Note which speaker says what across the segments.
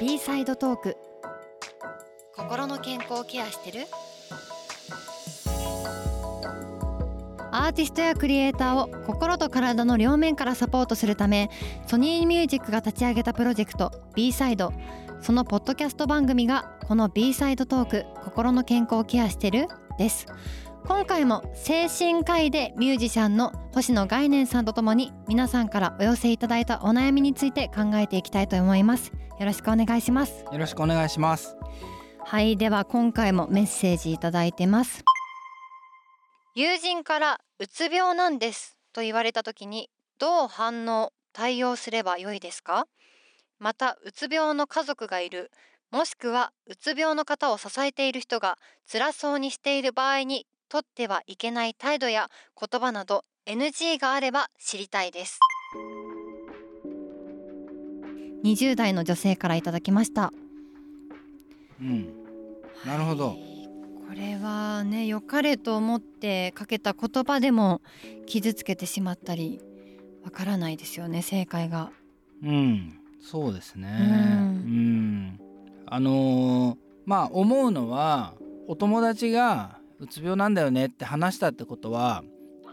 Speaker 1: B サイドトーク。心の健康をケアしてる？アーティストやクリエイターを心と体の両面からサポートするためソニーミュージックが立ち上げたプロジェクト B サイドそのポッドキャスト番組がこの B サイドトーク心の健康をケアしてる？です今回も精神科医でミュージシャンの星野概念さんとともに皆さんからお寄せいただいたお悩みについて考えていきたいと思います。よろしくお願いします。
Speaker 2: よろしくお願いします。
Speaker 1: はいでは今回もメッセージいただいてます。友人からうつ病なんですと言われた時にどう反応対応すればよいですか？またうつ病の家族がいるもしくはうつ病の方を支えている人が辛そうにしている場合に取ってはいけない態度や言葉など NG があれば知りたいです。20代の女性からいただきました。
Speaker 2: うん。なるほど、
Speaker 1: はい。これはね良かれと思ってかけた言葉でも傷つけてしまったりわからないですよね正解が。
Speaker 2: うん。そうですね。
Speaker 1: うん。
Speaker 2: うん。あのーまあ思うのはお友達がうつ病なんだよねって話したってことは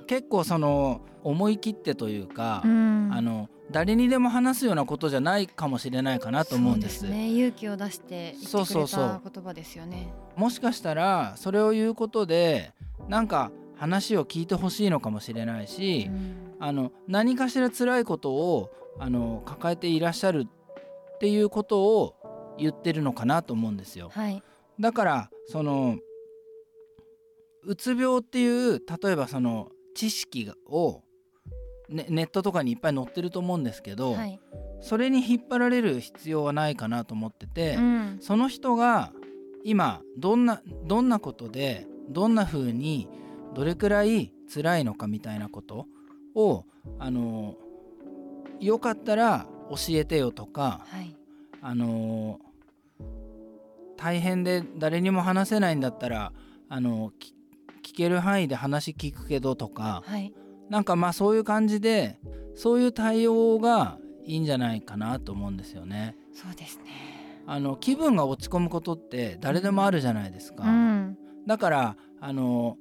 Speaker 2: 結構その思い切ってというか、
Speaker 1: うん。
Speaker 2: あの誰にでも話すようなことじゃないかもしれないかなと思うんです。
Speaker 1: そうね。勇気を出して言ってくれ
Speaker 2: そうそうそう。
Speaker 1: た言葉ですよね。
Speaker 2: もしかしたらそれを言うことでなんか話を聞いてほしいのかもしれないし、
Speaker 1: うん。
Speaker 2: あの何かしら辛いことをあの抱えていらっしゃるっていうことを言ってるのかなと思うんですよ。
Speaker 1: はい。
Speaker 2: だからそのうつ病っていう例えばその知識を、ね、ネットとかにいっぱい載ってると思うんですけど、
Speaker 1: はい。
Speaker 2: それに引っ張られる必要はないかなと思ってて、
Speaker 1: うん。
Speaker 2: その人が今どんなどんなことでどんな風にどれくらい辛いのかみたいなことをあのよかったら教えてよとか
Speaker 1: はい。
Speaker 2: あの大変で誰にも話せないんだったらあのき聞ける範囲で話聞くけどとか
Speaker 1: はい
Speaker 2: なんかまあそういう感じでそういう対応がいいんじゃないかなと思うんですよね。
Speaker 1: そうですね
Speaker 2: あの気分が落ち込むことって誰でもあるじゃないですか。
Speaker 1: うん
Speaker 2: だからあの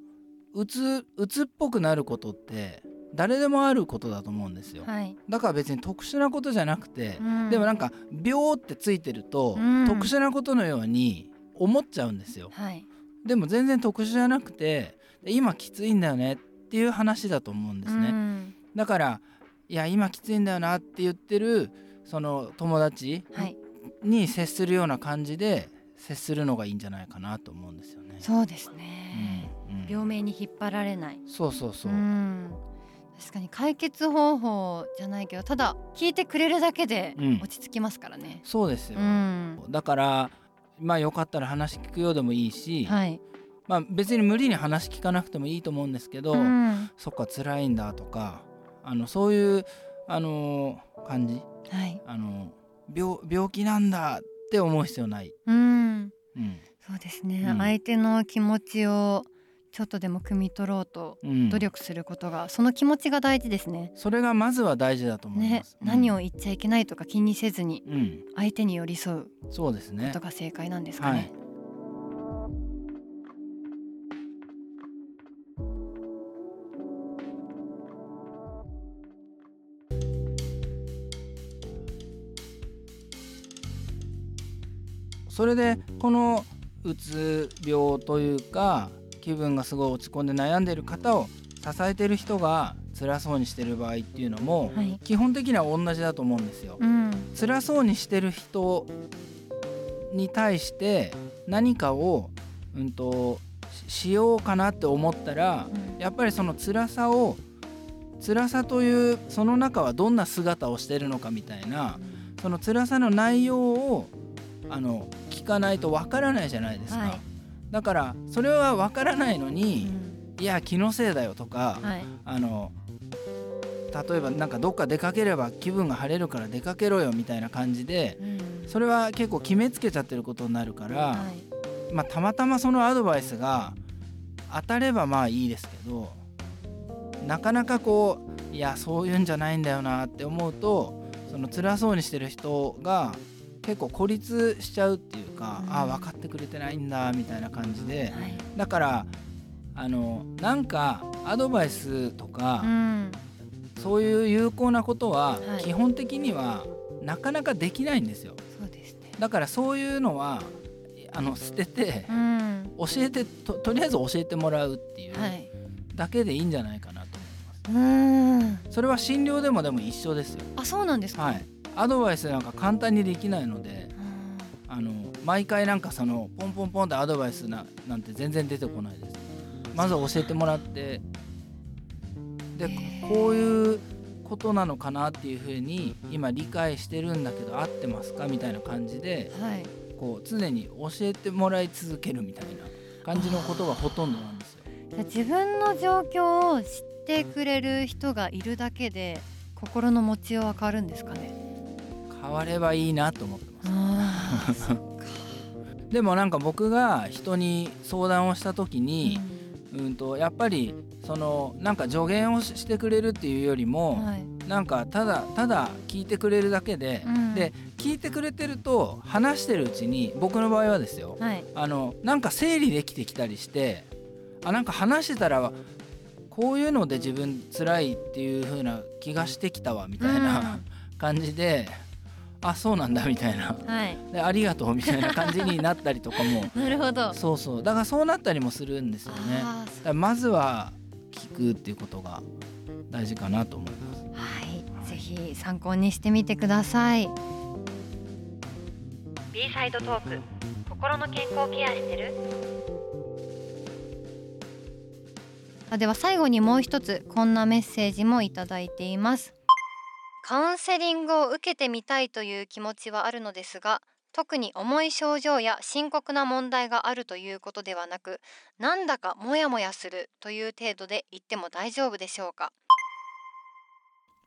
Speaker 2: うつうつっぽくなることって誰でもあることだと思うんですよ。
Speaker 1: はい
Speaker 2: だから別に特殊なことじゃなくて、
Speaker 1: うん
Speaker 2: でもなんか病ってついてると、
Speaker 1: うん
Speaker 2: 特殊なことのように思っちゃうんですよ。
Speaker 1: はい
Speaker 2: でも全然特殊じゃなくてで今きついんだよねっていう話だと思うんですね。
Speaker 1: うん
Speaker 2: だからいや今きついんだよなって言ってるその友達
Speaker 1: はい
Speaker 2: に接するような感じで接するのがいいんじゃないかなと思うんですよね。
Speaker 1: そうですね
Speaker 2: うんうん
Speaker 1: 病名に引っ張られない
Speaker 2: そうそうそう。
Speaker 1: ん確かに解決方法じゃないけどただ聞いてくれるだけで
Speaker 2: うん
Speaker 1: 落ち着きますからね。
Speaker 2: そうですよ。
Speaker 1: うん、
Speaker 2: だからまあよかったら話聞くようでもいいし、
Speaker 1: はい、
Speaker 2: まあ別に無理に話聞かなくてもいいと思うんですけど、
Speaker 1: うん。
Speaker 2: そっか辛いんだとかあのそういうあの感じ。
Speaker 1: はい、
Speaker 2: あの病病気なんだって思う必要ない。
Speaker 1: うん、
Speaker 2: うん。
Speaker 1: そうですね、
Speaker 2: うん。
Speaker 1: 相手の気持ちをちょっとでも汲み取ろうと
Speaker 2: うん、
Speaker 1: 努力することが、その気持ちが大事ですね。
Speaker 2: それがまずは大事だと思い
Speaker 1: ね
Speaker 2: ます。、うん
Speaker 1: 何を言っちゃいけないとか気にせずに
Speaker 2: うん、
Speaker 1: 相手に寄り添う
Speaker 2: そうですね
Speaker 1: こと。が正解なんですかね。
Speaker 2: それでこのうつ病というか気分がすごい落ち込んで悩んでる方を支えてる人が辛そうにしてる場合っていうのも
Speaker 1: はい、
Speaker 2: 基本的には同じだと思うんですよ。
Speaker 1: うん、
Speaker 2: 辛そうにしてる人に対して何かを、うん、とししようかなって思ったら
Speaker 1: うん。
Speaker 2: やっぱりその辛さを辛さというその中はどんな姿をしてるのかみたいなその辛さの内容をあの聞かないとわからないじゃないですか、
Speaker 1: はい
Speaker 2: だからそれはわからないの
Speaker 1: う
Speaker 2: に、
Speaker 1: ん。
Speaker 2: いや気のせいだよとか、
Speaker 1: はい、
Speaker 2: あの例えばなんかどっか出かければ気分が晴れるから出かけろよみたいな感じで
Speaker 1: うん。
Speaker 2: それは結構決めつけちゃってることになるから、
Speaker 1: はい。
Speaker 2: まあ、たまたまそのアドバイスが当たればまあいいですけどなかなかこういやそういうんじゃないんだよなって思うとその辛そうにしてる人が結構孤立しちゃうっていうか、
Speaker 1: うん。
Speaker 2: あ分かってくれてないんだみたいな感じで。
Speaker 1: はい。
Speaker 2: だからあのなんかアドバイスとか、
Speaker 1: うん。
Speaker 2: そういう有効なことは
Speaker 1: はい。
Speaker 2: 基本的にはなかなかできないんですよ。
Speaker 1: そうですね。
Speaker 2: だからそういうのはあの捨てて
Speaker 1: うん。
Speaker 2: 教えてととりあえず教えてもらうっていう
Speaker 1: はい。
Speaker 2: だけでいいんじゃないかなと思います。
Speaker 1: うん。
Speaker 2: それは診療でもでも一緒ですよ。
Speaker 1: あそうなんですか、
Speaker 2: はいアドバイスなんか簡単にできないので
Speaker 1: うん。
Speaker 2: あの毎回なんかそのポンポンポンってアドバイスななんて全然出てこないです。まず教えてもらってでこういうことなのかなっていうふうに今理解してるんだけど合ってますかみたいな感じで
Speaker 1: はい。
Speaker 2: こう常に教えてもらい続けるみたいな感じのことがほとんどなんですよ。
Speaker 1: 自分の状況を知ってくれる人がいるだけで心の持ちようは変わるんですかね？
Speaker 2: 変わればいいなと思ってます。でもなんか僕が人に相談をした時に、うん。とやっぱりそのなんか助言をししてくれるっていうよりも、
Speaker 1: はい。
Speaker 2: なんかただただ聞いてくれるだけで、
Speaker 1: うん。
Speaker 2: で聞いてくれてると話してるうちに僕の場合はですよ
Speaker 1: はい。
Speaker 2: あのなんか整理できてきたりしてあなんか話してたらこういうので自分辛いっていう風な気がしてきたわみたいな感じで、あそうなんだみたいな
Speaker 1: うんはい
Speaker 2: でありがとうみたいな感じになったりとかも
Speaker 1: なるほど
Speaker 2: そうそうだからそうなったりもするんですよね。まずは聞くっていうことが大事かなと思います。
Speaker 1: はい、ぜひ参考にしてみてください。B サイドトーク、心の健康ケアしてる？あでは最後にもう一つこんなメッセージもいただいています。カウンセリングを受けてみたいという気持ちはあるのですが、特に重い症状や深刻な問題があるということではなく、なんだかモヤモヤするという程度で言っても大丈夫でしょうか？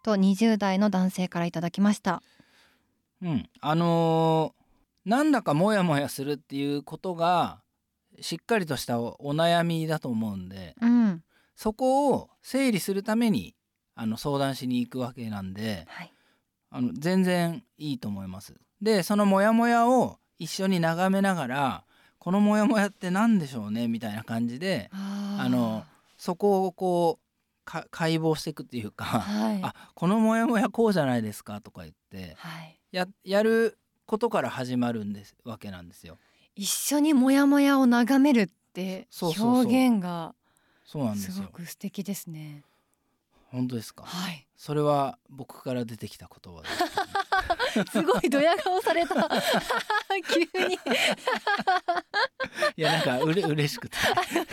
Speaker 1: と20代の男性からいただきました。
Speaker 2: うん、あのーなんだかモヤモヤするっていうことがしっかりとしたおお悩みだと思うんで
Speaker 1: うん、
Speaker 2: そこを整理するためにあの相談しに行くわけなんで
Speaker 1: はい、
Speaker 2: あの全然いいと思います。でそのモヤモヤを一緒に眺めながらこのモヤモヤって何でしょうねみたいな感じで
Speaker 1: あ
Speaker 2: のそこをこうか解剖していくっていうか
Speaker 1: はい、
Speaker 2: あこのモヤモヤこうじゃないですかとか言って
Speaker 1: はい、
Speaker 2: ややることから始まるんですわけなんですよ。
Speaker 1: 一緒にモヤモヤを眺めるって表現が
Speaker 2: す。
Speaker 1: ごく素敵ですね。
Speaker 2: 本当ですか？
Speaker 1: はい、
Speaker 2: それは僕から出てきた言葉です。
Speaker 1: すごいドヤ顔された 急に
Speaker 2: いやなんかうれ嬉しくて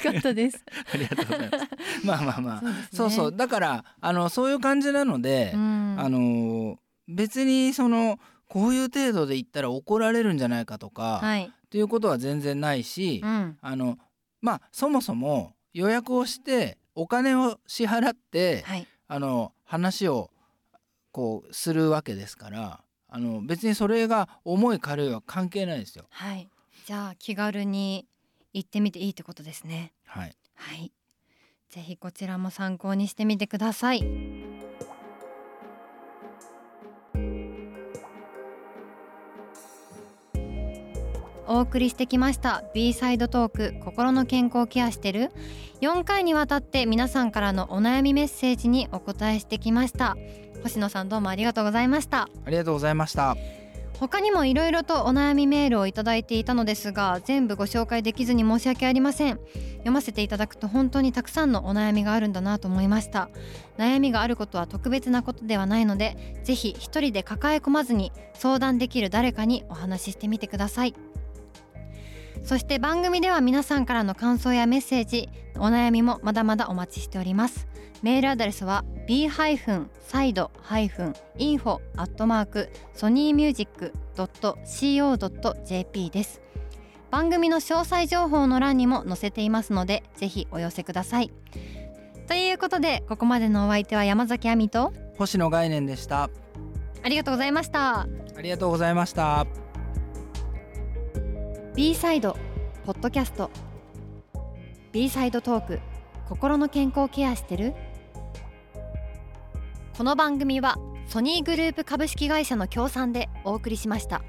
Speaker 1: よかったです。
Speaker 2: ありがとうございます。まあまあまあ。
Speaker 1: そうね。
Speaker 2: そうそうだからあのそういう感じなので、
Speaker 1: うん、
Speaker 2: あの別にそのこういう程度で言ったら怒られるんじゃないかとか、
Speaker 1: はい、
Speaker 2: っていうことは全然ないし、
Speaker 1: うん、
Speaker 2: あのまあそもそも予約をしてお金を支払って、
Speaker 1: はい、
Speaker 2: あの話をこうするわけですからあの別にそれが重い軽いは関係ないですよ。
Speaker 1: はい。じゃあ気軽に行ってみていいってことですね。
Speaker 2: はい、
Speaker 1: はい。ぜひこちらも参考にしてみてください。お送りしてきました。B サイドトーク心の健康ケアしてる。4回にわたって皆さんからのお悩みメッセージにお答えしてきました。星野さんどうもありがとうございました。
Speaker 2: ありがとうございました。
Speaker 1: 他にもいろいろとお悩みメールをいただいていたのですが全部ご紹介できずに申し訳ありません。読ませていただくと本当にたくさんのお悩みがあるんだなと思いました。悩みがあることは特別なことではないのでぜひ一人で抱え込まずに相談できる誰かにお話ししてみてくださいそして番組では皆さんからの感想やメッセージお悩みもまだまだお待ちしておりますメールアドレスは b-side-info アットマークソニーミュージック .co.jp です番組の詳細情報の欄にも載せていますのでぜひお寄せくださいということでここまでのお相手は山崎亜美と
Speaker 2: 星野概念でした。
Speaker 1: ありがとうございました
Speaker 2: ありがとうございました。
Speaker 1: B サイドポッドキャスト B サイドトーク心の健康ケアしてる？この番組はソニーグループ株式会社の協賛でお送りしました。